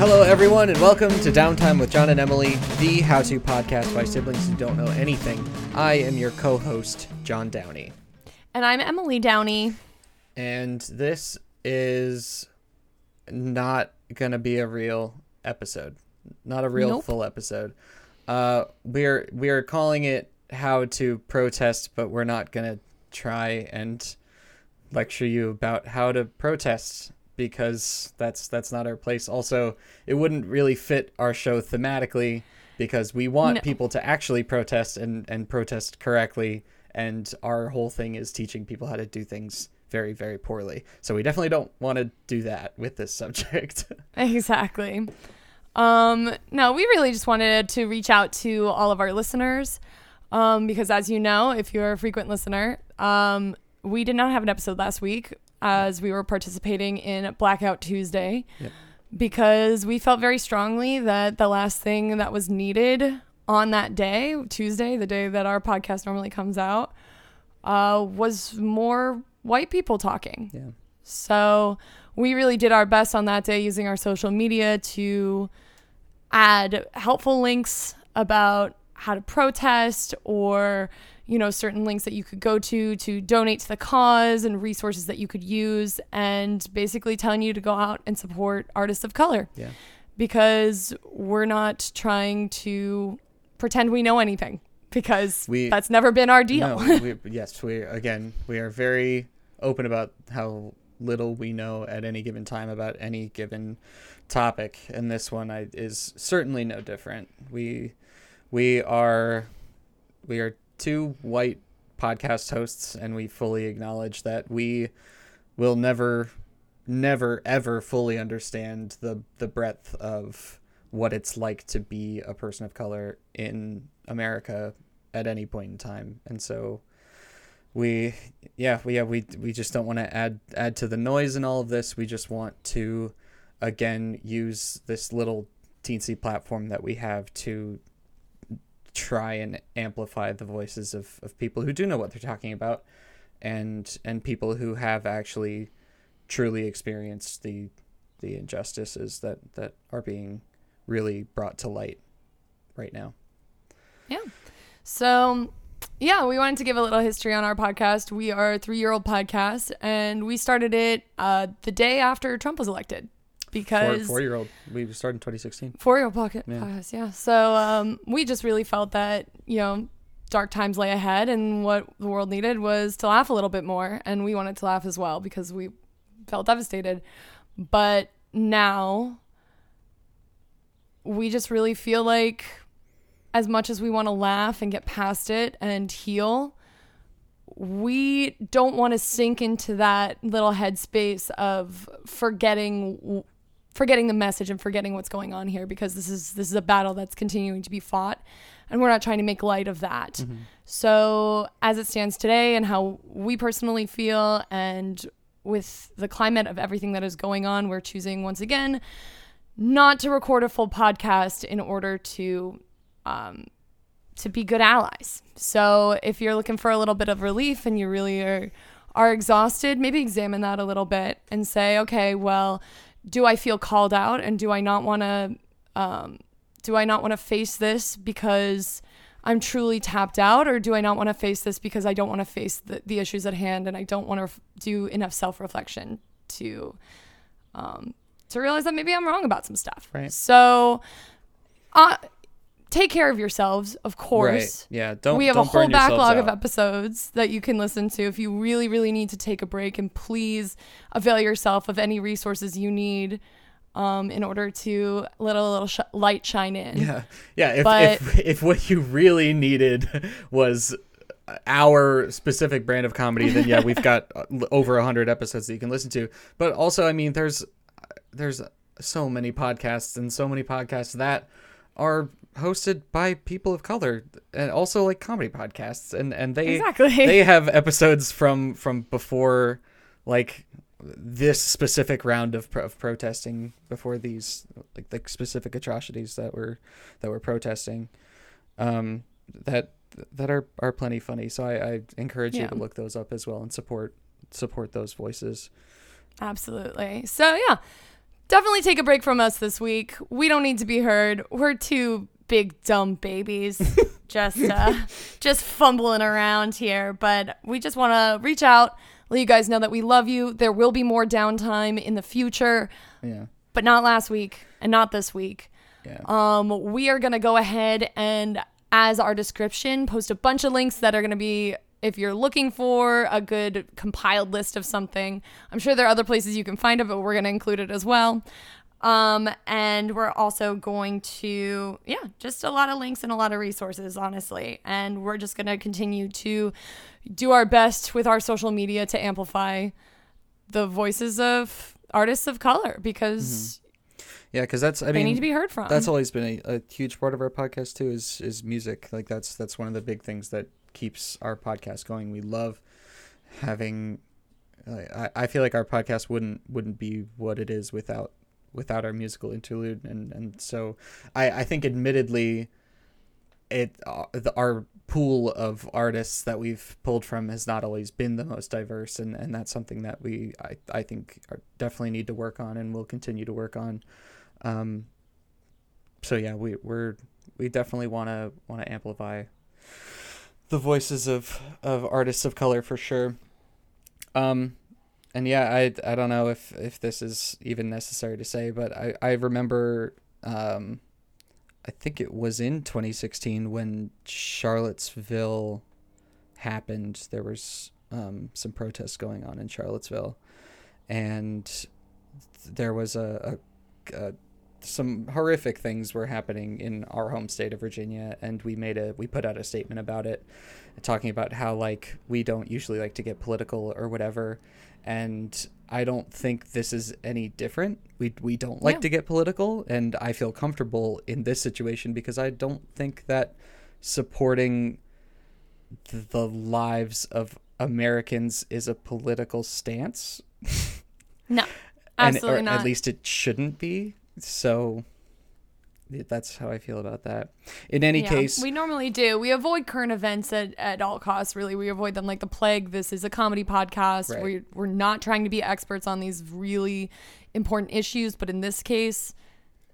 everyone, and welcome to Downtime with John and Emily, the how to podcast by siblings who don't know anything. I am your co host, John Downey. And I'm Emily Downey. And this is not going to be a real episode, not a real Nope. full episode. Uh, we're we're calling it how to protest, but we're not going to try and lecture you about how to protest because that's that's not our place. Also, it wouldn't really fit our show thematically because we want No. people to actually protest and and protest correctly and our whole thing is teaching people how to do things very very poorly. So we definitely don't want to do that with this subject. Exactly. Um, no, we really just wanted to reach out to all of our listeners. Um, because as you know, if you're a frequent listener, um, we did not have an episode last week as we were participating in Blackout Tuesday Yep. because we felt very strongly that the last thing that was needed on that day, Tuesday, the day that our podcast normally comes out, uh, was more white people talking. yeah. So we really did our best on that day using our social media to add helpful links about how to protest or you know certain links that you could go to to donate to the cause and resources that you could use and basically telling you to go out and support artists of color Yeah. because we're not trying to pretend we know anything because We- that's never been our deal. No, we, yes, we again we are very open about how little we know at any given time about any given topic, and this one I, is certainly no different. We we are we are two white podcast hosts, and we fully acknowledge that we will never, never, ever fully understand the the breadth of what it's like to be a person of color in America at any point in time. And so we yeah, we yeah, we we just don't want to add add to the noise in all of this. We just want to again use this little teensy platform that we have to try and amplify the voices of, of people who do know what they're talking about and and people who have actually truly experienced the the injustices that that are being really brought to light right now. Yeah. So, yeah, we wanted to give a little history on our podcast. We are a three year old podcast, and we started it uh, the day after Trump was elected because four year old. We started in 2016. four year old pocket Yeah. podcast, yeah. So, um, we just really felt that, you know, dark times lay ahead, and what the world needed was to laugh a little bit more. And we wanted to laugh as well because we felt devastated. But now, we just really feel like as much as we want to laugh and get past it and heal, we don't want to sink into that little headspace of forgetting forgetting the message and forgetting what's going on here because this is this is a battle that's continuing to be fought and we're not trying to make light of that. So, as it stands today and how we personally feel and with the climate of everything that is going on, we're choosing once again not to record a full podcast in order to um, to be good allies. So if you're looking for a little bit of relief and you really are are exhausted, maybe examine that a little bit and say, okay, well, do I feel called out and do I not want to um, do I not want to face this because I'm truly tapped out or do I not want to face this because I don't want to face the, the issues at hand and I don't want to f- do enough self-reflection to um, to realize that maybe I'm wrong about some stuff. Right. So uh, take care of yourselves, of course. Right. Yeah. Don't. we have don't a whole backlog of episodes that you can listen to if you really, really need to take a break. And please avail yourself of any resources you need um, in order to let a little sh- light shine in. Yeah. Yeah. If, But- if if what you really needed was our specific brand of comedy, then yeah, we've got uh, over a hundred episodes that you can listen to. But also, I mean, there's there's so many podcasts and so many podcasts that are hosted by people of color and also like comedy podcasts. And and they Exactly. they have episodes from from before like this specific round of, pro- of protesting before these like the specific atrocities that were that were protesting. Um that that are are plenty funny. So i, I encourage you to look those up as well and support support those voices. Absolutely. So yeah, definitely take a break from us this week. We don't need to be heard. We're two big dumb babies just uh, just fumbling around here, but we just want to reach out, let you guys know that we love you. There will be more downtime in the future, Yeah. but not last week and not this week. Yeah. Um, we are going to go ahead and, as our description, post a bunch of links that are going to be, if you're looking for a good compiled list of something, I'm sure there are other places you can find it, but we're going to include it as well. Um, and we're also going to, yeah, just a lot of links and a lot of resources, honestly. And we're just going to continue to do our best with our social media to amplify the voices of artists of color because Yeah, because that's I they mean need to be heard from. that's always been a, a huge part of our podcast too is is music like that's that's one of the big things that keeps our podcast going. We love having uh, I, I feel like our podcast wouldn't wouldn't be what it is without without our musical interlude. And and so i i think admittedly it uh, the, our pool of artists that we've pulled from has not always been the most diverse. And and that's something that we i i think are, definitely need to work on and will continue to work on. Um so yeah we we're we definitely want to want to amplify the voices of of artists of color for sure. Um and yeah i i don't know if if this is even necessary to say but i i remember um i think it was in 2016 when charlottesville happened. There was um some protests going on in charlottesville. And there was a, a, a some horrific things were happening in our home state of Virginia, and we made a we put out a statement about it, talking about how like we don't usually like to get political or whatever, and I don't think this is any different. We we don't like Yeah. to get political, and I feel comfortable in this situation because I don't think that supporting the lives of Americans is a political stance no, and, absolutely or not. At least it shouldn't be. So that's how I feel about that. In any Yeah, case, we normally do. We avoid current events at, at all costs. Really, we avoid them like the plague. This is a comedy podcast. Right. We're we're not trying to be experts on these really important issues, but in this case,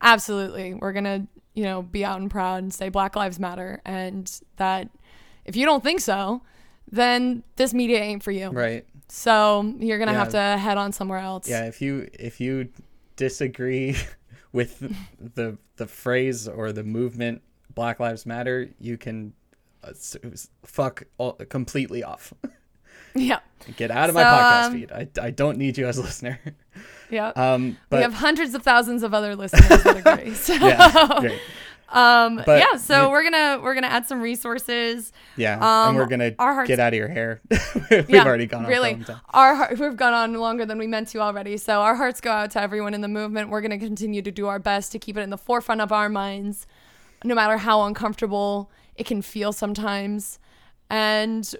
absolutely, we're gonna you know be out and proud and say Black Lives Matter, and that if you don't think so, then this media ain't for you. right? So you're gonna Yeah. have to head on somewhere else. Yeah, if you if you disagree with the the phrase or the movement Black Lives Matter, you can uh, fuck all, completely off. yeah, Get out of my podcast um, feed. I, I don't need you as a listener. yeah. Um, but we have hundreds of thousands of other listeners that agree. So. yeah, great. Um, But yeah, so you- we're gonna we're gonna add some resources. Yeah, Um, and we're gonna our hearts- get out of your hair. We've Yeah, already gone on really. for a long time. Our heart, we've gone on longer than we meant to already. So our hearts go out to everyone in the movement. We're gonna continue to do our best to keep it in the forefront of our minds, no matter how uncomfortable it can feel sometimes. And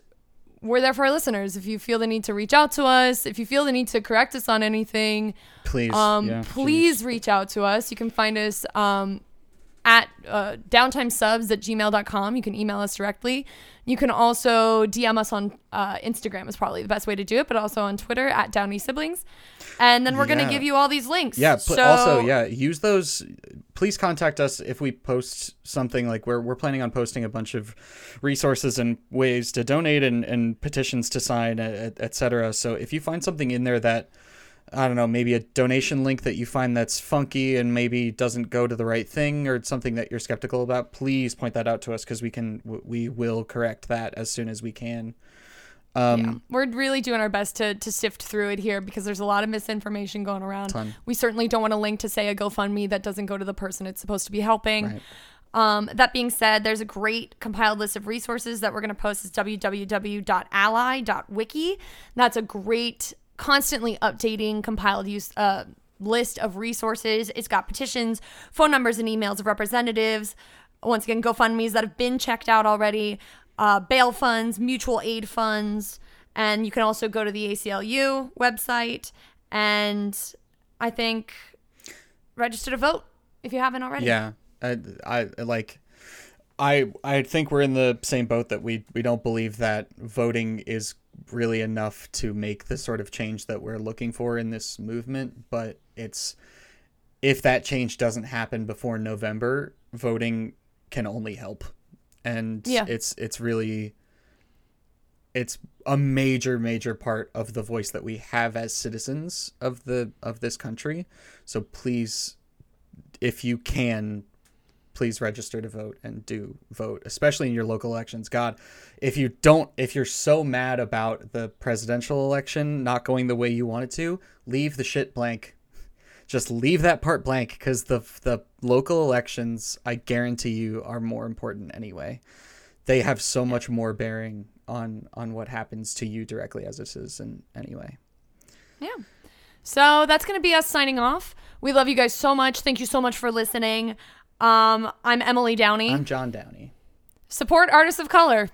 we're there for our listeners. If you feel the need to reach out to us, if you feel the need to correct us on anything, Please, um, yeah, please reach out to us. You can find us um, at uh, downtimesubs at gmail.com. You can email us directly. You can also DM us on uh, Instagram is probably the best way to do it, but also on Twitter at Downey Siblings. And then we're going to give you all these links. Yeah. So, also, yeah, use those. Please contact us if we post something like we're we're planning on posting a bunch of resources and ways to donate and, and petitions to sign, et, et cetera. So if you find something in there that I don't know, maybe a donation link that you find that's funky and maybe doesn't go to the right thing or something that you're skeptical about, please point that out to us because we can we will correct that as soon as we can. Um, yeah, we're really doing our best to, to sift through it here because there's a lot of misinformation going around. Ton. We certainly don't want to link to, say, a GoFundMe that doesn't go to the person it's supposed to be helping. Right. Um, that being said, there's a great compiled list of resources that we're going to post. It's www.ally.wiki. That's a great, constantly updating compiled use uh, list of resources. It's got petitions, phone numbers, and emails of representatives. Once again, GoFundMe's that have been checked out already, uh, bail funds, mutual aid funds, and you can also go to the ACLU website and I think register to vote if you haven't already. Yeah, I, I like. I I think we're in the same boat that we we don't believe that voting is really enough to make the sort of change that we're looking for in this movement, but it's if that change doesn't happen before November, voting can only help. And Yeah. it's it's really it's a major major part of the voice that we have as citizens of the of this country. So please if you can please register to vote and do vote, especially in your local elections. God, if you don't, if you're so mad about the presidential election not going the way you want it to, leave the shit blank. Just leave that part blank because the the local elections, I guarantee you, are more important anyway. They have so much more bearing on on what happens to you directly as a citizen anyway. Yeah. So that's going to be us signing off. We love you guys so much. Thank you so much for listening. Um, I'm Emily Downey. I'm John Downey. Support artists of color.